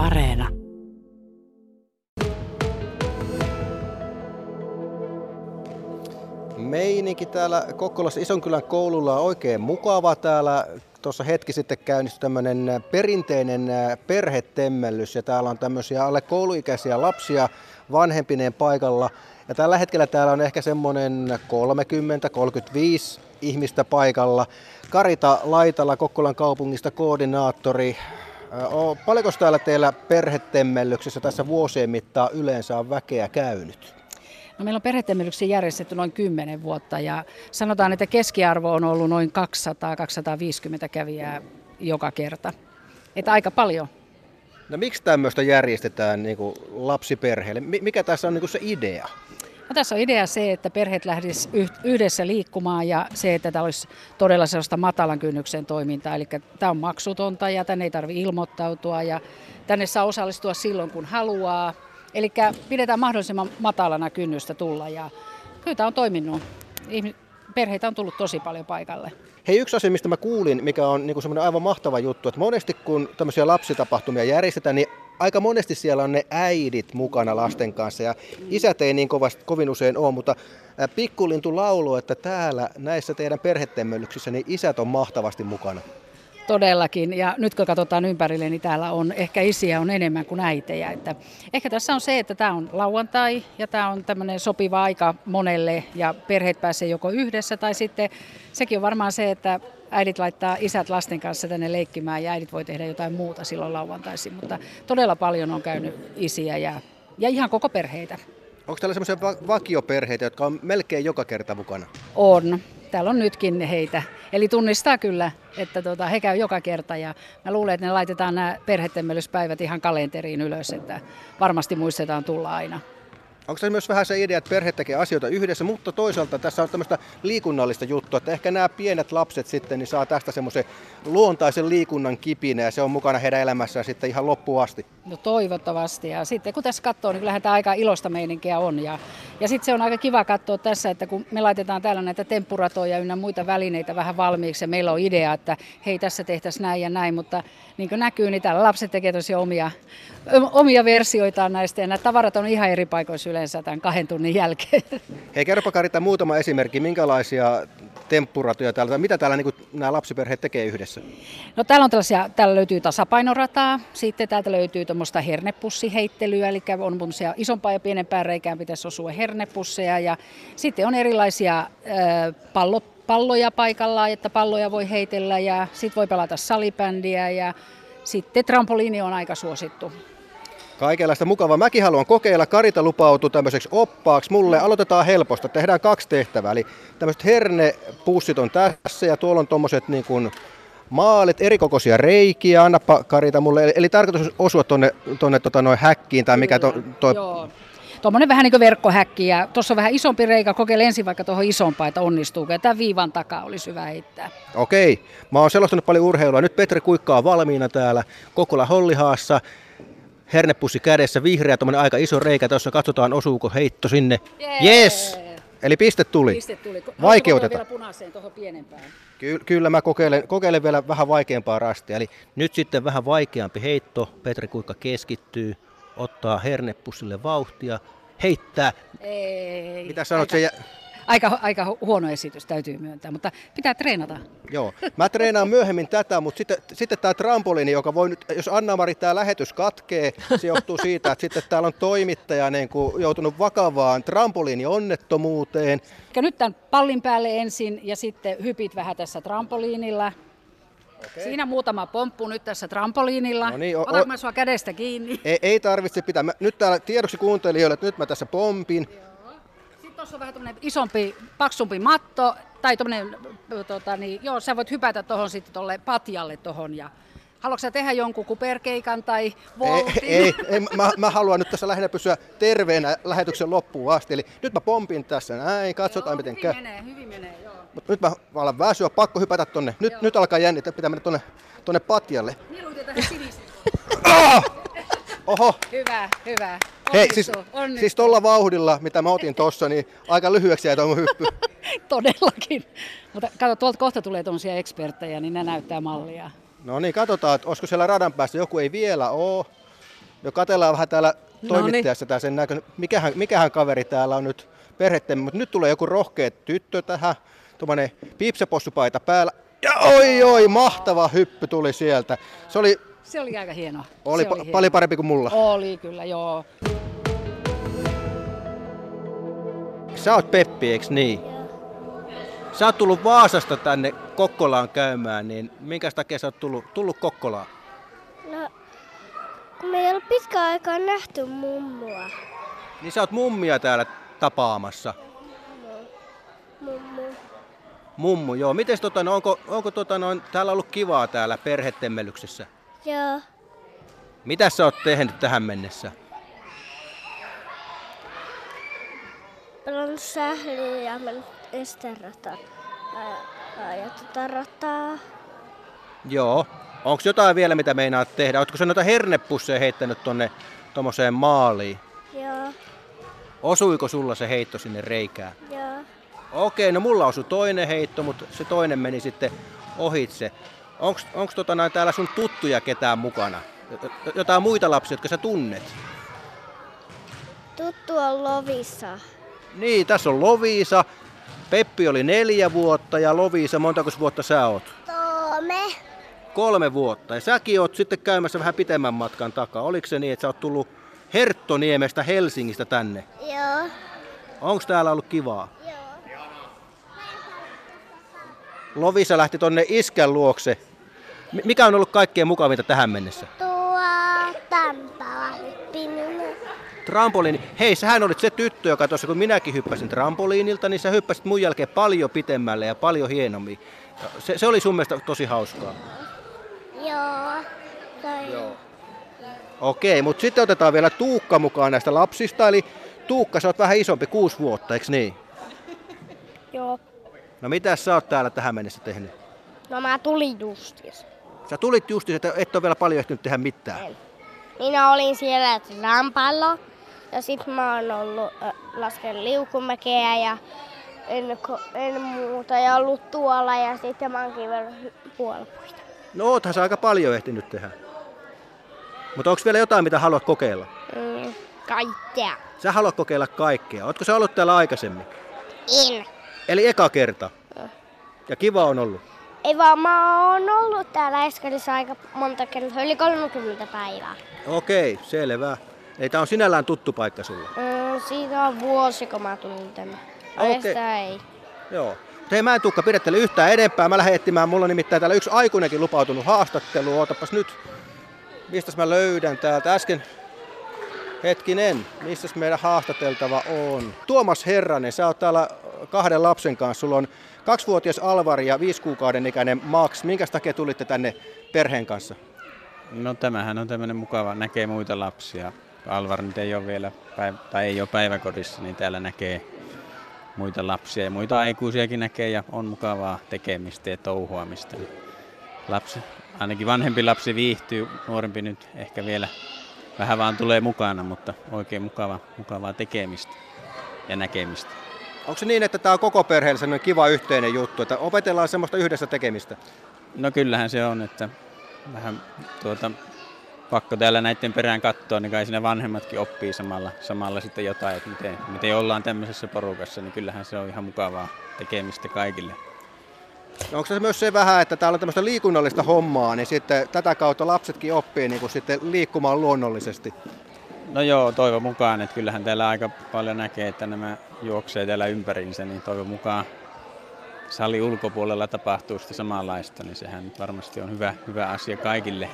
Areena. Meininki täällä Kokkolassa Isonkylän koululla on oikein mukava. Täällä tuossa hetki sitten käynnistyi tämmöinen perinteinen perhetemmellys ja täällä on tämmöisiä alle kouluikäisiä lapsia vanhempineen paikalla. Ja tällä hetkellä täällä on ehkä semmoinen 30-35 ihmistä paikalla. Karita Laitala Kokkolan kaupungista koordinaattori. Paljonko täällä teillä perhetemmellyksessä tässä vuosien mittaan yleensä on väkeä käynyt? No meillä on perhetemmellyksiä järjestetty noin 10 vuotta ja sanotaan, että keskiarvo on ollut noin 200-250 kävijää joka kerta. Että aika paljon. No miksi tämmöistä järjestetään niin kuin lapsiperheille? Mikä tässä on niin kuin se idea? No, tässä on idea se, että perheet lähtisivät yhdessä liikkumaan ja se, että tämä olisi todella sellaista matalan kynnyksen toimintaa. Eli tämä on maksutonta ja tänne ei tarvitse ilmoittautua ja tänne saa osallistua silloin kun haluaa. Eli pidetään mahdollisimman matalana kynnystä tulla ja kyllä tämä on toiminut. Perheitä on tullut tosi paljon paikalle. Hei, yksi asia, mistä mä kuulin, mikä on niin semmoinen aivan mahtava juttu, että monesti kun tämmöisiä lapsitapahtumia järjestetään, niin aika monesti siellä on ne äidit mukana lasten kanssa ja isät ei niin kovasti, kovin usein ole, mutta pikkulintu laulu, että täällä näissä teidän perhetemmöllyksissä niin isät on mahtavasti mukana. Todellakin, ja nyt kun katsotaan ympärille, niin täällä on ehkä isiä on enemmän kuin äitejä. Että ehkä tässä on se, että tämä on lauantai ja tämä on tämmöinen sopiva aika monelle ja perheet pääsee joko yhdessä tai sitten sekin on varmaan se, että äidit laittaa isät lasten kanssa tänne leikkimään ja äidit voi tehdä jotain muuta silloin lauantaisin. Mutta todella paljon on käynyt isiä ja, ja ihan koko perheitä. Onko täällä semmoisia vakioperheitä, jotka on melkein joka kerta mukana? On. Täällä on nytkin heitä. Eli tunnistaa kyllä, että tota, he käy joka kerta ja mä luulen, että ne laitetaan nämä perhetemmellyspäivät ihan kalenteriin ylös, että varmasti muistetaan tulla aina. Onko se myös vähän se idea, että perhe tekee asioita yhdessä, mutta toisaalta tässä on tämmöistä liikunnallista juttua, että ehkä nämä pienet lapset sitten niin saa tästä semmoisen luontaisen liikunnan kipinä ja se on mukana heidän elämässään sitten ihan loppuun asti. No toivottavasti. Ja sitten kun tässä katsoo, niin kyllähän tämä aika ilosta meininkiä on. Ja, ja sitten se on aika kiva katsoa tässä, että kun me laitetaan täällä näitä temppuratoja ynnä muita välineitä vähän valmiiksi ja meillä on idea, että hei tässä tehtäisiin näin ja näin, mutta niin kuin näkyy, niin täällä lapset tekevät tosiaan omia, omia versioitaan näistä ja nämä tavarat on ihan eri paikoissa yleensä tämän kahden tunnin jälkeen. Hei, kerropa Karita muutama esimerkki, minkälaisia temppuratoja täällä, mitä täällä niin nämä lapsiperheet tekee yhdessä? No täällä on tällaisia, täällä löytyy tasapainorataa, sitten täältä löytyy tuommoista hernepussiheittelyä, eli on isompaa ja pienempää reikään pitäisi osua hernepusseja ja sitten on erilaisia äh, pallo, palloja paikallaan, että palloja voi heitellä ja sitten voi pelata salibändiä ja sitten trampoliini on aika suosittu. Kaikenlaista mukavaa. Mäkin haluan kokeilla. Karita lupautuu tämmöiseksi oppaaksi. Mulle aloitetaan helposta. Tehdään kaksi tehtävää. Eli tämmöiset hernepussit on tässä ja tuolla on tuommoiset niin kuin maalit, erikokoisia reikiä. Annapa Karita mulle. Eli tarkoitus osua tuonne, tuonne tota, noin häkkiin tai mikä to, to... Joo. Tuommoinen vähän niin kuin verkkohäkki ja tuossa on vähän isompi reikä, kokeile ensin vaikka tuohon isompaan, että onnistuuko. Ja tämän viivan takaa olisi hyvä heittää. Okei, mä oon selostanut paljon urheilua. Nyt Petri Kuikka on valmiina täällä Kokkola Hollihaassa hernepussi kädessä, vihreä aika iso reikä, tuossa katsotaan osuuko heitto sinne. Yes! Eli piste tuli. Piste tuli. Vaikeuteta. vielä punaiseen tuohon pienempään? Ky- kyllä mä kokeilen, kokeilen vielä vähän vaikeampaa rastia. Eli nyt sitten vähän vaikeampi heitto. Petri Kuikka keskittyy, ottaa hernepussille vauhtia, heittää. Ei. Mitä sanot? Aika... Se aika, aika huono esitys, täytyy myöntää, mutta pitää treenata. Joo, mä treenaan myöhemmin tätä, mutta sitten, sitten tämä trampoliini, joka voi nyt, jos Anna-Mari tämä lähetys katkee, se johtuu siitä, että sitten täällä on toimittaja niin kuin joutunut vakavaan trampoliini-onnettomuuteen. Nyt tämän pallin päälle ensin ja sitten hypit vähän tässä trampoliinilla. Okay. Siinä muutama pomppu nyt tässä trampoliinilla. No niin, o- Otanko mä sua kädestä kiinni? Ei, ei tarvitse pitää. Mä, nyt täällä tiedoksi kuuntelijoille, että nyt mä tässä pompin. Joo tuossa on vähän tämmöinen isompi, paksumpi matto, tai tämmöinen, tota, niin, joo, sä voit hypätä tuohon sitten tolle patjalle tuohon ja Haluatko sä tehdä jonkun kuperkeikan tai voltin? Ei, ei, ei mä, mä, haluan nyt tässä lähinnä pysyä terveenä lähetyksen loppuun asti. Eli nyt mä pompin tässä näin, katsotaan joo, miten käy. menee, hyvin menee, joo. Mut nyt mä alan väsyä, pakko hypätä tonne. Nyt, nyt alkaa jännittää, pitää mennä tonne, tonne patjalle. Sinisen. Oho. Hyvä, hyvä. Hei, siis, siis tuolla vauhdilla, mitä mä otin tuossa, niin aika lyhyeksi jäi tuo hyppy. Todellakin. Mutta kato, tuolta kohta tulee tuommoisia eksperttejä, niin ne näyttää mallia. No niin, katsotaan, että olisiko siellä radan päässä. Joku ei vielä ole. Jo katellaan vähän täällä Noniin. toimittajassa tää sen näkö, mikähän, mikähän kaveri täällä on nyt perhetemme, mutta nyt tulee joku rohkea tyttö tähän, tuommoinen piipsepossupaita päällä. Ja oi oi, mahtava hyppy tuli sieltä. Se oli, Se oli aika hienoa. oli, pa- oli hienoa. paljon parempi kuin mulla. Oli kyllä, joo. Sä oot Peppi, eiks niin? Sä oot tullut Vaasasta tänne Kokkolaan käymään, niin minkä takia sä oot tullut, tullut Kokkolaan? No, kun me ei ole pitkään aikaa nähty mummua. Niin sä oot mummia täällä tapaamassa. Mummu. Joo. Mites tota, no, onko, onko tota, no, täällä ollut kivaa täällä perhetemmelyksessä? Joo. Mitä sä oot tehnyt tähän mennessä? Pelannut sählyä ja mennyt esterata. Ja tota rataa. Joo. Onko jotain vielä, mitä meinaat tehdä? Ootko sä noita hernepusseja heittänyt tonne tommoseen maaliin? Joo. Osuiko sulla se heitto sinne reikään? Joo. Okei, no mulla osui toinen heitto, mutta se toinen meni sitten ohitse. Onks, onks tota näin täällä sun tuttuja ketään mukana? Jotain muita lapsia, jotka sä tunnet? Tuttu on Lovissa. Niin, tässä on Loviisa. Peppi oli neljä vuotta ja Loviisa, montako vuotta sä oot? Toome. Kolme vuotta. Ja säkin oot sitten käymässä vähän pitemmän matkan takaa. Oliko se niin, että sä oot tullut Herttoniemestä Helsingistä tänne? Joo. Onko täällä ollut kivaa? Joo. Lovisa lähti tonne iskän luokse. M- Mikä on ollut kaikkein mukavinta tähän mennessä? Tuo Tampala. Trampoliini. Hei, sähän olit se tyttö, joka tuossa kun minäkin hyppäsin trampoliinilta, niin sä hyppäsit mun jälkeen paljon pitemmälle ja paljon hienommin. Se, se oli sun mielestä tosi hauskaa. Joo. Toi. Joo. Okei, mutta sitten otetaan vielä Tuukka mukaan näistä lapsista. Eli Tuukka, sä oot vähän isompi, kuusi vuotta, eikö niin? Joo. No mitä sä oot täällä tähän mennessä tehnyt? No mä tulin justis. Sä tulit just, että et ole vielä paljon ehtinyt tehdä mitään. Minä olin siellä rampalla ja sitten mä oon ollut äh, lasken liukumäkeä ja en, en muuta ja ollut tuolla ja sitten mä oon kivellyt. No oothan sä aika paljon ehtinyt tehdä. Mutta onko vielä jotain, mitä haluat kokeilla? Mm, kaikkea. Sä haluat kokeilla kaikkea. Ootko sä ollut täällä aikaisemmin? En. Eli eka kerta. Ja kiva on ollut. Ei vaan mä oon ollut täällä Eskarissa aika monta kertaa, yli 30 päivää. Okei, selvä. Ei tää on sinällään tuttu paikka sulle. Mm, siitä on vuosi, kun mä tulin tänne. Okei. Ei. Joo. Hei, mä en tukka pidettele yhtään enempää. Mä lähden etsimään. Mulla on nimittäin täällä yksi aikuinenkin lupautunut haastattelu. Ootapas nyt. Mistäs mä löydän täältä äsken? Hetkinen, missäs meidän haastateltava on? Tuomas Herranen, sä oot täällä kahden lapsen kanssa. Sulla on kaksivuotias Alvari ja viisi kuukauden ikäinen Max. Minkä takia tulitte tänne perheen kanssa? No tämähän on tämmöinen mukava, näkee muita lapsia. Alvar nyt ei ole vielä päiv- tai ei ole päiväkodissa, niin täällä näkee muita lapsia ja muita aikuisiakin näkee ja on mukavaa tekemistä ja touhuamista. Lapsi, ainakin vanhempi lapsi viihtyy, nuorempi nyt ehkä vielä vähän vaan tulee mukana, mutta oikein mukava, mukavaa tekemistä ja näkemistä. Onko se niin, että tämä on koko perheelle sellainen kiva yhteinen juttu, että opetellaan semmoista yhdessä tekemistä? No kyllähän se on, että vähän tuota, pakko täällä näiden perään katsoa, niin kai siinä vanhemmatkin oppii samalla, samalla sitten jotain, että miten, miten ollaan tämmöisessä porukassa, niin kyllähän se on ihan mukavaa tekemistä kaikille. No onko se myös se vähän, että täällä on tämmöistä liikunnallista hommaa, niin sitten tätä kautta lapsetkin oppii niin kuin sitten liikkumaan luonnollisesti? No joo, toivon mukaan, että kyllähän täällä aika paljon näkee, että nämä juoksee täällä ympäriinsä, niin toivon mukaan sali ulkopuolella tapahtuu sitä samanlaista, niin sehän varmasti on hyvä, hyvä asia kaikille